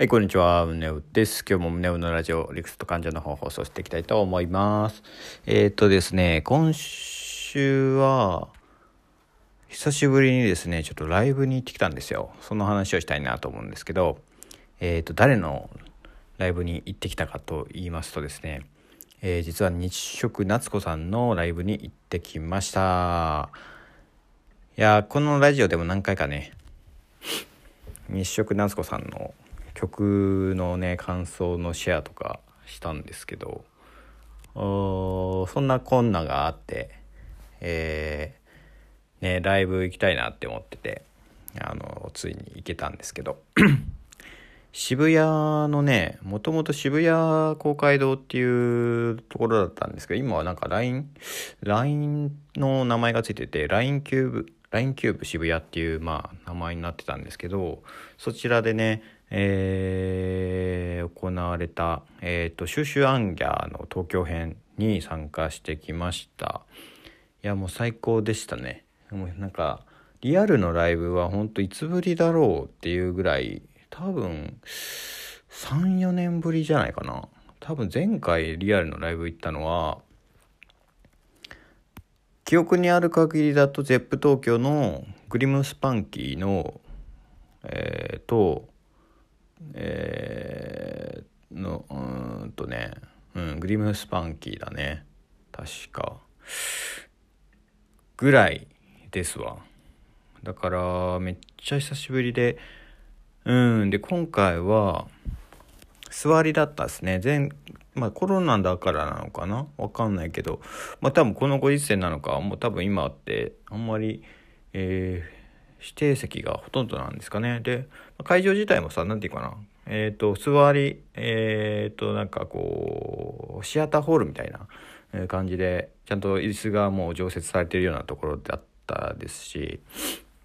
はい、こんにちは。胸うです。今日も胸うのラジオ、リクスト患者の方を放送していきたいと思います。えっ、とですね、今週は、久しぶりにですね、ちょっとライブに行ってきたんですよ。その話をしたいなと思うんですけど、えっ、と、誰のライブに行ってきたかと言いますとですね、えー実は日食夏子さんのライブに行ってきました。いや、このラジオでも何回かね、日食なつこさんの曲のね感想のシェアとかしたんですけどそんなこんながあってえーねライブ行きたいなって思っててあのついに行けたんですけど 渋谷のねもともと渋谷公会堂っていうところだったんですけど今はなんか LINE, LINE の名前がついてて LINE キューブ LINE キューブ渋谷っていうまあ名前になってたんですけどそちらでねえー行われた、えー、とシュシュアンギャーの東京編に参加してきました。いやもう最高でしたね。もうなんかリアルのライブはほんといつぶりだろうっていうぐらい多分34年ぶりじゃないかな。多分前回リアルのライブ行ったのは記憶にある限りだと ZEP 東京のグリムスパンキーのえー、とえー、のうんとね、うん、グリムスパンキーだね。確か。ぐらいですわ。だからめっちゃ久しぶりでうんで今回は座りだったですね。前まあコロナだからなのかな？わかんないけど。まあ多分このご時世なのかもう多分今ってあんまりえー指定席がほとんどなんですかね。で会場自体もさ何て言うかな。えっ、と座りえっ、となんかこうシアターホールみたいな感じでちゃんと椅子がもう常設されてるようなところだったですし。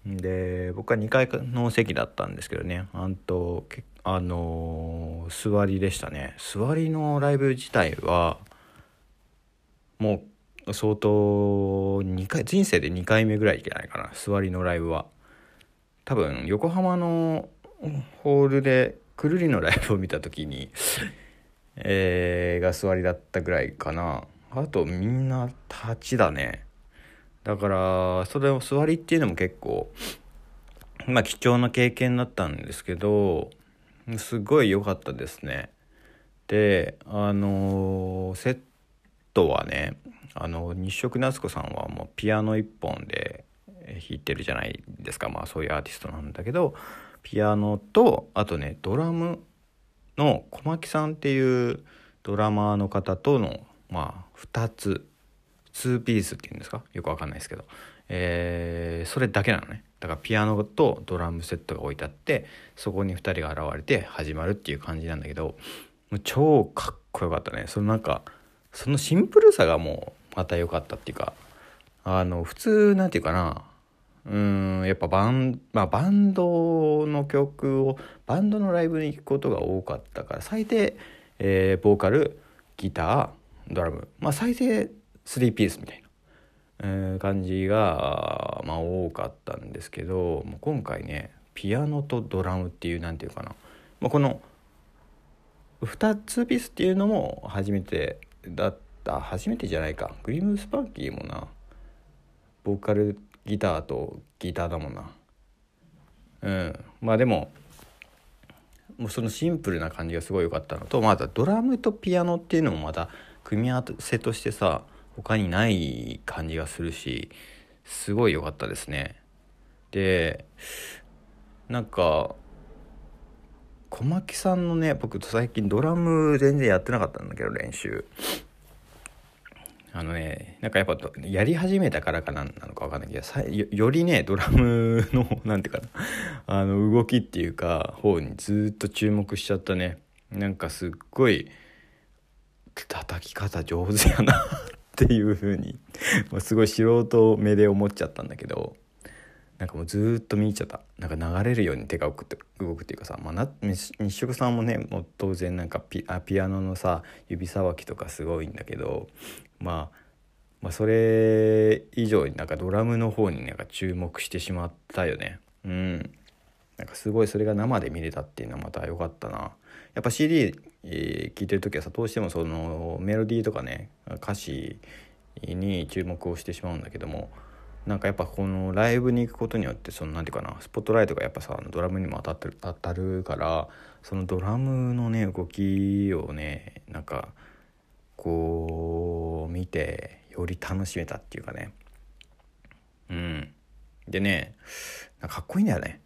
で僕は2階の席だったんですけどね。あんとあのー座りでしたね。座りのライブ自体はもう相当2回人生で2回目ぐらいじゃないかな。座りのライブは。多分横浜のホールでくるりのライブを見た時に えーが座りだったぐらいかな。あとみんな立ちだね。だからそれを座りっていうのも結構まあ貴重な経験だったんですけどすごい良かったですね。であのセットはねあの日食夏子さんはもうピアノ一本で弾いてるじゃないですか。まあそういうアーティストなんだけどピアノとあとねドラムの小牧さんっていうドラマーの方とのまあ2つ2ピースっていうんですか？よくわかんないですけど、えーそれだけなのね。だからピアノとドラムセットが置いてあってそこに2人が現れて始まるっていう感じなんだけどもう超かっこよかったね。そのなんかそのシンプルさがもうまた良かったっていうかあの普通なんていうかなうんやっぱバン,、まあ、バンドの曲をバンドのライブに行くことが多かったから最低、えーボーカルギタードラムまあ最低3ピースみたいな、えー感じが、まあ、多かったんですけどもう今回ねピアノとドラムっていうなんていうかな、まあ、この2つピースっていうのも初めてだった初めてじゃないかグリムスパンキーもなボーカルギターとギターだもんな。うん。まあでももうそのシンプルな感じがすごい良かったのとまたドラムとピアノっていうのもまた組み合わせとしてさ他にない感じがするしすごい良かったですね。でなんか小牧さんのね僕最近ドラム全然やってなかったんだけど練習。あのねなんかやっぱやり始めたからかなんなのか分かんないけどさよりねドラムの何 て言うかなあの動きっていうか方にずっと注目しちゃったね。なんかすっごい叩き方上手やなっていう風にすごい素人目で思っちゃったんだけど。なんかもうずーっと見入っちゃった。なんか流れるように手が動くって動くっていうかさ、まあ、な日日食さんもねもう当然なんかピあピアノのさ指さばきとかすごいんだけど、まあ、まあそれ以上になんかドラムの方になんか注目してしまったよね。うん。なんかすごいそれが生で見れたっていうのはまた良かったな。やっぱ CD 聴、えー、いてる時はさどうしてもそのメロディーとかね歌詞に注目をしてしまうんだけどもなんかやっぱこのライブに行くことによってその何て言うかなスポットライトがやっぱさドラムにも当たってる当たるからそのドラムのね動きをねなんかこう見てより楽しめたっていうかね。うん。でねかっこいいんだよね。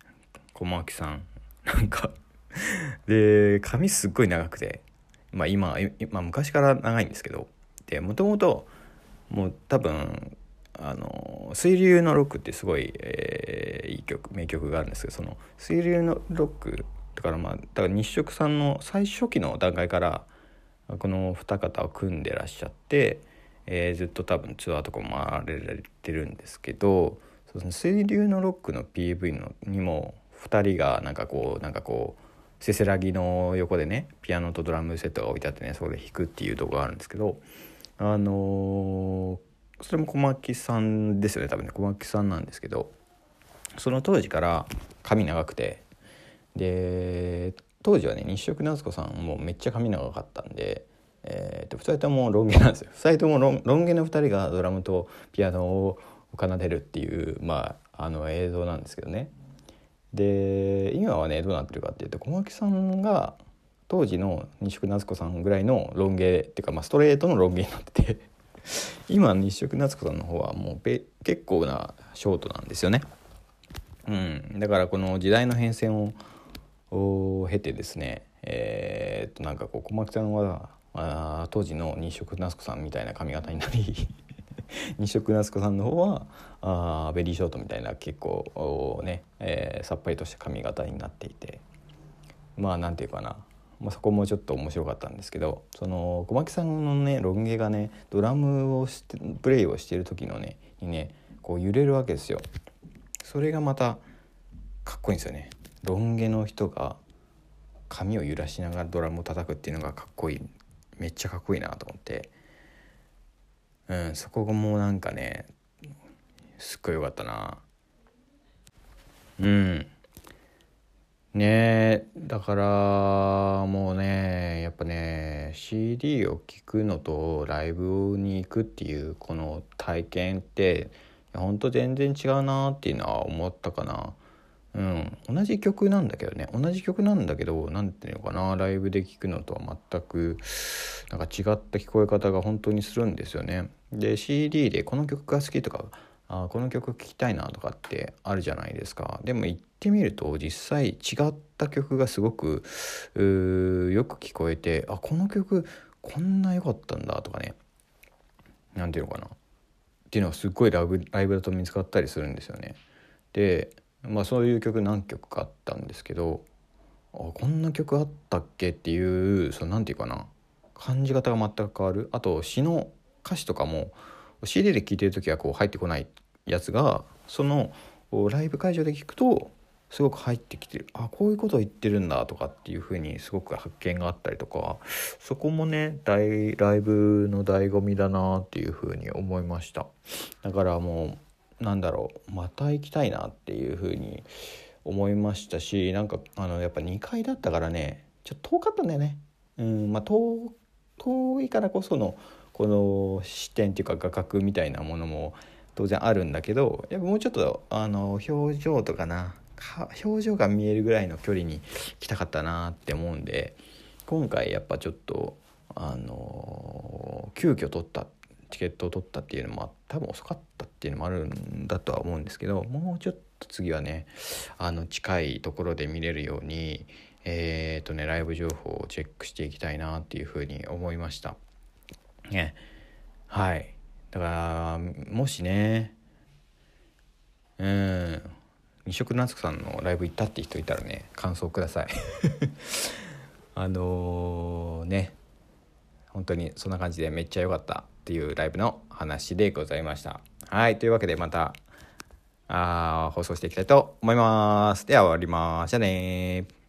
小牧さん。なんか。で髪すっごい長くて。まあ今今昔から長いんですけど。でもともともう多分あの水流のロックってすごい、えー、いい曲名曲があるんですけどその水流のロックだからまあだから日食さんの最初期の段階からこの二方を組んでらっしゃって、えー、ずっと多分ツアーとかも回られてるんですけどその水流のロックの PV のにも2人がなんかこうなんかこうせせらぎの横でねピアノとドラムセットが置いてあってねそこで弾くっていうとこがあるんですけどあのー、それも小牧さんですよね多分ね。小牧さんなんですけどその当時から髪長くてで当時はね日食夏子さんもめっちゃ髪長かったんで、えー、と2人ともロン毛なんですよ。2人ともロンロン毛の2人がドラムとピアノを奏でるっていうまああの映像なんですけどね。で今はねどうなってるかっていうと小牧さんが当時の日食夏子さんぐらいのロン毛っていうか、まあ、ストレートのロン毛になってて今日食夏子さんの方はもう結構なショートなんですよね。うん、だからこの時代の変遷を経てですねえー、っとなんかこう小牧さんはあ当時の日食夏子さんみたいな髪型になり 日食夏子さんの方はあベリーショートみたいな結構ね、えー、さっぱりとした髪型になっていて。まあなんていうかな、まあ、そこもちょっと面白かったんですけどその小牧さんのねロン毛がねドラムをしてプレイをしてる時のねにねこう揺れるわけですよ。それがまたかっこいいんですよね。ロン毛の人が髪を揺らしながらドラムを叩くっていうのがかっこいいめっちゃかっこいいなと思ってうん、そこもなんかねすっごい良かったなうんね。だからもうねやっぱね CD を聴くのとライブに行くっていうこの体験ってほんと全然違うなっていうのは思ったかな。うん、同じ曲なんだけどね。同じ曲なんだけど何ていうのかな。ライブで聴くのとは全くなんか違った聞こえ方が本当にするんですよね。で CD でこの曲が好きとかあこの曲聴きたいなとかってあるじゃないですか。でも行ってみると実際違った曲がすごくよく聞こえてあこの曲こんな良かったんだとかね。何ていうのかな。っていうのがすっごいラブライブだと見つかったりするんですよね。でまあそういう曲何曲かあったんですけどあこんな曲あったっけ？っていうその何て言うかな。感じ方が全く変わる。あと詩の歌詞とかも CD で聴いてる時はこう入ってこないやつがそのライブ会場で聴くとすごく入ってきてるあこういうことを言ってるんだとかっていう風にすごく発見があったりとかそこもね大ライブの醍醐味だなっていう風に思いましただからもうなんだろうまた行きたいなっていうふうに思いましたしなんかあのやっぱ2階だったからねちょっと遠かったんだよね。うんまあ、遠遠いからこそのこの視点っていうか画角みたいなものも当然あるんだけどやっぱもうちょっとあの表情とかな表情が見えるぐらいの距離に来たかったなって思うんで今回やっぱちょっとあの急遽撮ったチケットを取ったっていうのも多分遅かったっていうのもあるんだとは思うんですけどもうちょっと次はねあの近いところで見れるようにえっ、ー、とねライブ情報をチェックしていきたいなっていうふうに思いました。ね。はい。だからもしねうん二色夏子さんのライブ行ったって人いたらね感想ください あのー、ね本当にそんな感じでめっちゃ良かったっていうライブの話でございました。はい。というわけでまた、あ放送していきたいと思います。では終わります。じゃあね